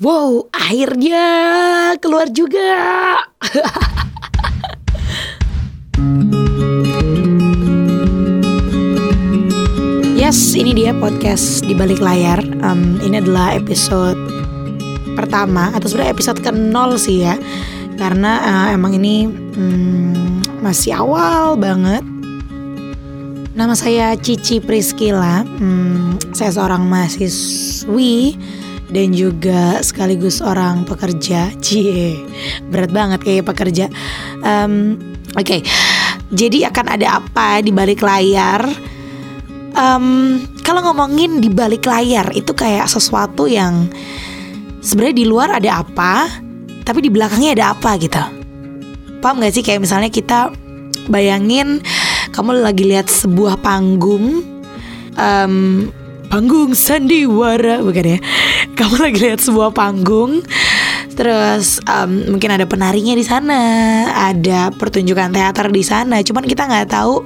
Wow, akhirnya keluar juga. yes, ini dia podcast di balik layar. Um, ini adalah episode pertama atau sebenarnya episode ke nol sih ya, karena uh, emang ini um, masih awal banget. Nama saya Cici Priskila. Um, saya seorang mahasiswi dan juga sekaligus orang pekerja. Cie, berat banget kayak pekerja. Um, Oke, okay. jadi akan ada apa di balik layar? Um, kalau ngomongin di balik layar itu kayak sesuatu yang sebenarnya di luar ada apa, tapi di belakangnya ada apa gitu. Paham gak sih kayak misalnya kita bayangin kamu lagi lihat sebuah panggung um, panggung sandiwara bukan ya kamu lagi lihat sebuah panggung. Terus um, mungkin ada penarinya di sana. Ada pertunjukan teater di sana. Cuman kita nggak tahu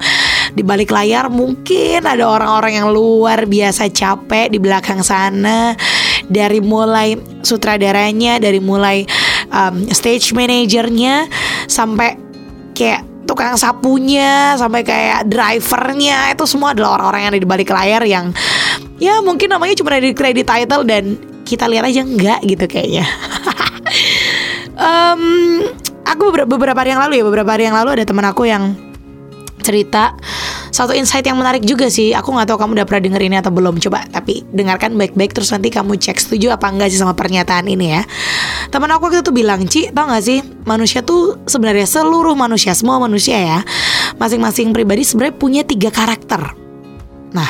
di balik layar mungkin ada orang-orang yang luar biasa capek di belakang sana. Dari mulai sutradaranya dari mulai um, stage manajernya sampai kayak tukang sapunya sampai kayak drivernya. Itu semua adalah orang-orang yang ada di balik layar yang ya mungkin namanya cuma ada di credit title dan kita lihat aja enggak gitu kayaknya. um, aku beberapa, hari yang lalu ya beberapa hari yang lalu ada teman aku yang cerita satu insight yang menarik juga sih. Aku nggak tahu kamu udah pernah denger ini atau belum. Coba tapi dengarkan baik-baik terus nanti kamu cek setuju apa enggak sih sama pernyataan ini ya. Teman aku waktu itu bilang Ci tau gak sih manusia tuh sebenarnya seluruh manusia semua manusia ya masing-masing pribadi sebenarnya punya tiga karakter. Nah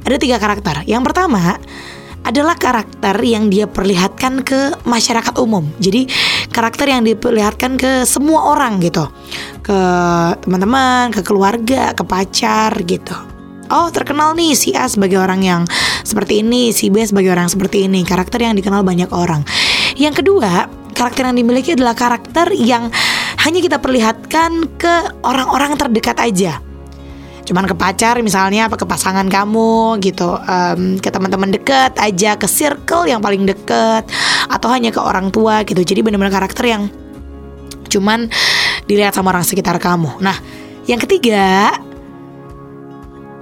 ada tiga karakter. Yang pertama adalah karakter yang dia perlihatkan ke masyarakat umum. Jadi karakter yang diperlihatkan ke semua orang gitu. Ke teman-teman, ke keluarga, ke pacar gitu. Oh terkenal nih si A sebagai orang yang seperti ini, si B sebagai orang seperti ini. Karakter yang dikenal banyak orang. Yang kedua, karakter yang dimiliki adalah karakter yang hanya kita perlihatkan ke orang-orang terdekat aja cuman ke pacar misalnya apa ke pasangan kamu gitu. Um, ke teman-teman deket aja ke circle yang paling deket atau hanya ke orang tua gitu. Jadi benar-benar karakter yang cuman dilihat sama orang sekitar kamu. Nah yang ketiga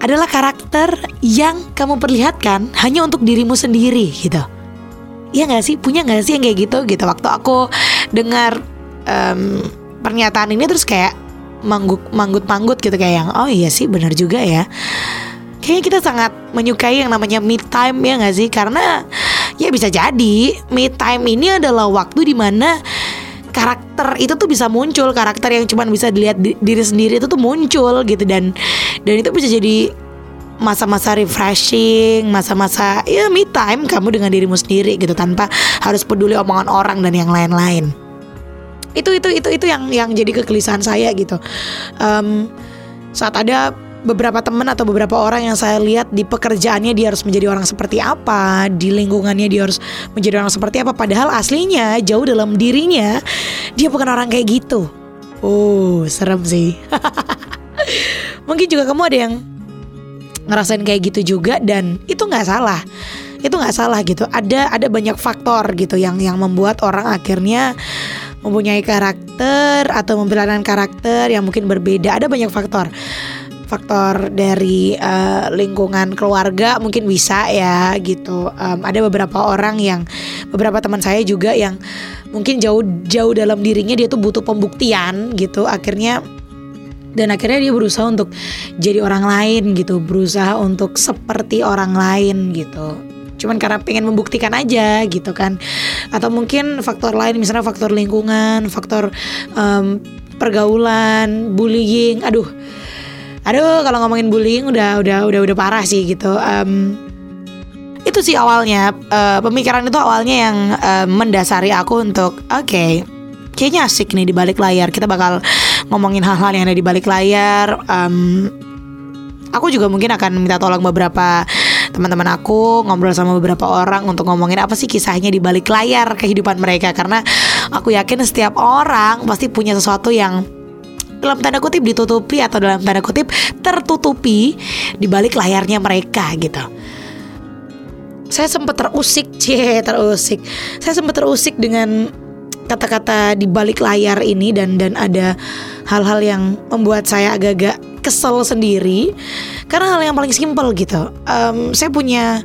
adalah karakter yang kamu perlihatkan hanya untuk dirimu sendiri gitu. Iya gak sih? Punya gak sih yang kayak gitu gitu? Waktu aku dengar um, pernyataan ini terus kayak manggut manggut manggut gitu kayak yang oh iya sih benar juga ya. Kayaknya kita sangat menyukai yang namanya me time ya nggak sih? Karena ya bisa jadi me time ini adalah waktu di mana karakter itu tuh bisa muncul karakter yang cuma bisa dilihat di, diri sendiri itu tuh muncul gitu dan dan itu bisa jadi masa-masa refreshing, masa-masa ya me time kamu dengan dirimu sendiri gitu tanpa harus peduli omongan orang dan yang lain-lain itu itu itu itu yang yang jadi kegelisahan saya gitu. Um, saat ada beberapa teman atau beberapa orang yang saya lihat di pekerjaannya dia harus menjadi orang seperti apa di lingkungannya dia harus menjadi orang seperti apa padahal aslinya jauh dalam dirinya dia bukan orang kayak gitu. Oh serem sih. Mungkin juga kamu ada yang ngerasain kayak gitu juga dan itu nggak salah. Itu nggak salah gitu. Ada ada banyak faktor gitu yang yang membuat orang akhirnya mempunyai karakter atau memperlihatkan karakter yang mungkin berbeda. Ada banyak faktor. Faktor dari uh, lingkungan keluarga mungkin bisa ya gitu. Um, ada beberapa orang yang beberapa teman saya juga yang mungkin jauh jauh dalam dirinya dia tuh butuh pembuktian gitu. Akhirnya dan akhirnya dia berusaha untuk jadi orang lain gitu, berusaha untuk seperti orang lain gitu cuman karena pengen membuktikan aja gitu kan. Atau mungkin faktor lain misalnya faktor lingkungan faktor um, pergaulan bullying. Aduh. Aduh kalau ngomongin bullying udah udah udah udah parah sih gitu. Um, itu sih awalnya. Uh, pemikiran itu awalnya yang uh, mendasari aku untuk oke okay, kayaknya asik nih di balik layar. Kita bakal ngomongin hal-hal yang ada di balik layar. Um, aku juga mungkin akan minta tolong beberapa teman-teman aku ngobrol sama beberapa orang untuk ngomongin apa sih kisahnya di balik layar kehidupan mereka karena aku yakin setiap orang pasti punya sesuatu yang dalam tanda kutip ditutupi atau dalam tanda kutip tertutupi di balik layarnya mereka gitu. saya sempat terusik, cie terusik. Saya sempat terusik dengan kata-kata di balik layar ini dan dan ada hal-hal yang membuat saya agak-agak kesel sendiri karena hal yang paling simpel gitu. Um, saya punya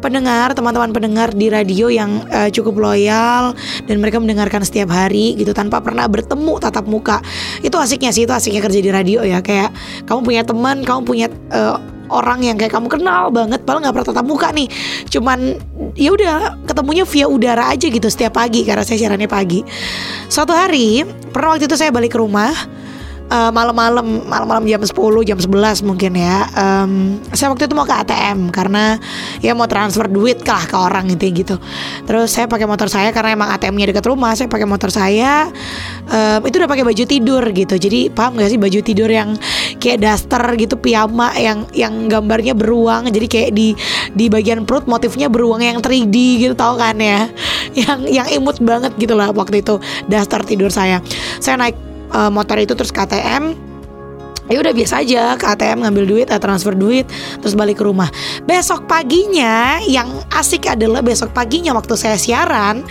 pendengar, teman-teman pendengar di radio yang uh, cukup loyal dan mereka mendengarkan setiap hari gitu tanpa pernah bertemu tatap muka. Itu asiknya sih, itu asiknya kerja di radio ya. Kayak kamu punya teman, kamu punya uh, orang yang kayak kamu kenal banget padahal nggak pernah tatap muka nih cuman ya udah ketemunya via udara aja gitu setiap pagi karena saya siarannya pagi suatu hari pernah waktu itu saya balik ke rumah uh, malam-malam malam-malam jam 10 jam 11 mungkin ya. Um, saya waktu itu mau ke ATM karena ya mau transfer duit lah ke orang gitu gitu. Terus saya pakai motor saya karena emang ATM-nya dekat rumah saya pakai motor saya um, itu udah pakai baju tidur gitu. Jadi paham gak sih baju tidur yang kayak daster gitu piyama yang yang gambarnya beruang jadi kayak di di bagian perut motifnya beruang yang 3D gitu tau kan ya? Yang yang imut banget gitu lah waktu itu daster tidur saya. Saya naik uh, motor itu terus ke ATM ya udah biasa aja. Ke ATM ngambil duit uh, transfer duit terus balik ke rumah. Besok paginya yang asik adalah besok paginya waktu saya siaran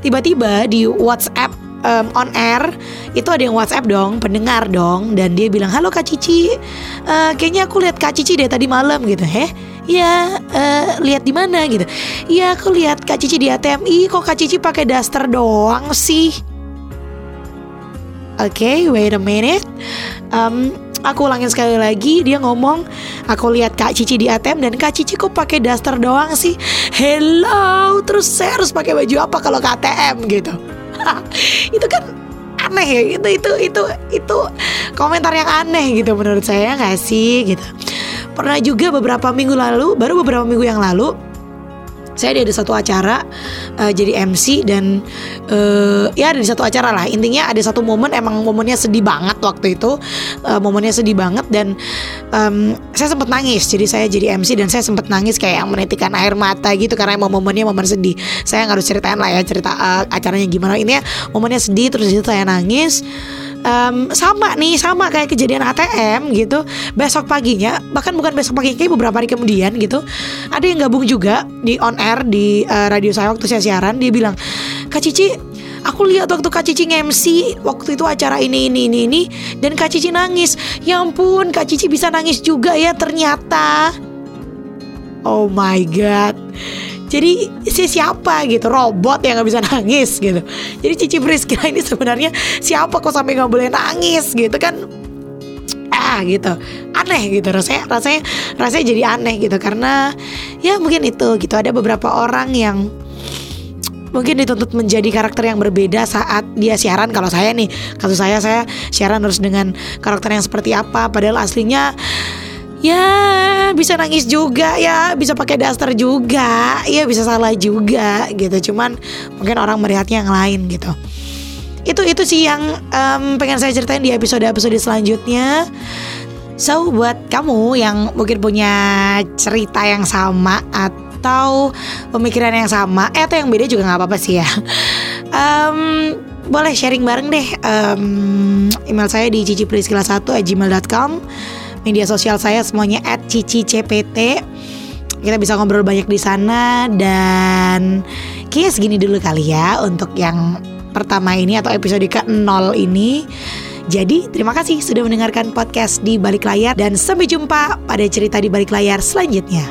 tiba-tiba di WhatsApp um, on air itu ada yang WhatsApp dong pendengar dong dan dia bilang halo Kak Cici. Uh, kayaknya aku lihat Kak Cici deh tadi malam gitu. Heh? Ya uh, lihat di mana? Gitu. Ya aku lihat Kak Cici di ATM ih kok Kak Cici pakai daster doang sih Oke, okay, wait a minute. Um, aku ulangin sekali lagi dia ngomong aku lihat Kak Cici di ATM dan Kak Cici kok pakai daster doang sih. Hello terus saya harus pakai baju apa kalau ke ATM gitu. Itu kan aneh ya itu itu itu itu komentar yang aneh gitu menurut saya nggak sih gitu. Pernah juga beberapa minggu lalu baru beberapa minggu yang lalu saya ada satu acara uh, jadi MC dan uh, ya ada di satu acara lah. Intinya ada satu momen emang momennya sedih banget waktu itu. Uh, momennya sedih banget dan um, saya sempat nangis. Jadi saya jadi MC dan saya sempat nangis kayak yang menitikan air mata gitu karena emang momennya momen sedih. Saya nggak harus ceritain lah ya cerita uh, acaranya gimana. Ini ya momennya sedih terus itu saya nangis um, sama nih sama kayak kejadian ATM gitu. Besok paginya bahkan bukan besok pagi kayak beberapa hari kemudian gitu ada yang gabung juga di on air di uh, radio saya waktu saya siaran dia bilang Kak Cici aku lihat waktu Kak Cici nge-MC waktu itu acara ini ini ini ini dan Kak Cici nangis. Ya ampun Kak Cici bisa nangis juga ya ternyata. Oh my god jadi si siapa gitu? Robot yang nggak bisa nangis gitu. Jadi Cici Priska ini sebenarnya siapa kok sampai nggak boleh nangis gitu kan? Ah gitu. Aneh gitu. Rasanya rasanya rasanya jadi aneh gitu. Karena ya mungkin itu gitu. Ada beberapa orang yang mungkin dituntut menjadi karakter yang berbeda saat dia siaran. Kalau saya nih kasus saya saya siaran harus dengan karakter yang seperti apa. Padahal aslinya ya bisa nangis juga ya bisa pakai daster juga. Ya bisa salah juga gitu. Cuman mungkin orang melihatnya yang lain gitu. Itu itu sih yang um, pengen saya ceritain di episode episode selanjutnya. So buat kamu yang mungkin punya cerita yang sama atau pemikiran yang sama eh atau yang beda juga nggak apa-apa sih ya. Um, boleh sharing bareng deh. Um, email saya di cicipriskila1 gmail.com media sosial saya semuanya @cicicpt. Kita bisa ngobrol banyak di sana dan kayaknya segini dulu kali ya untuk yang pertama ini atau episode ke-0 ini. Jadi terima kasih sudah mendengarkan podcast di balik layar dan sampai jumpa pada cerita di balik layar selanjutnya.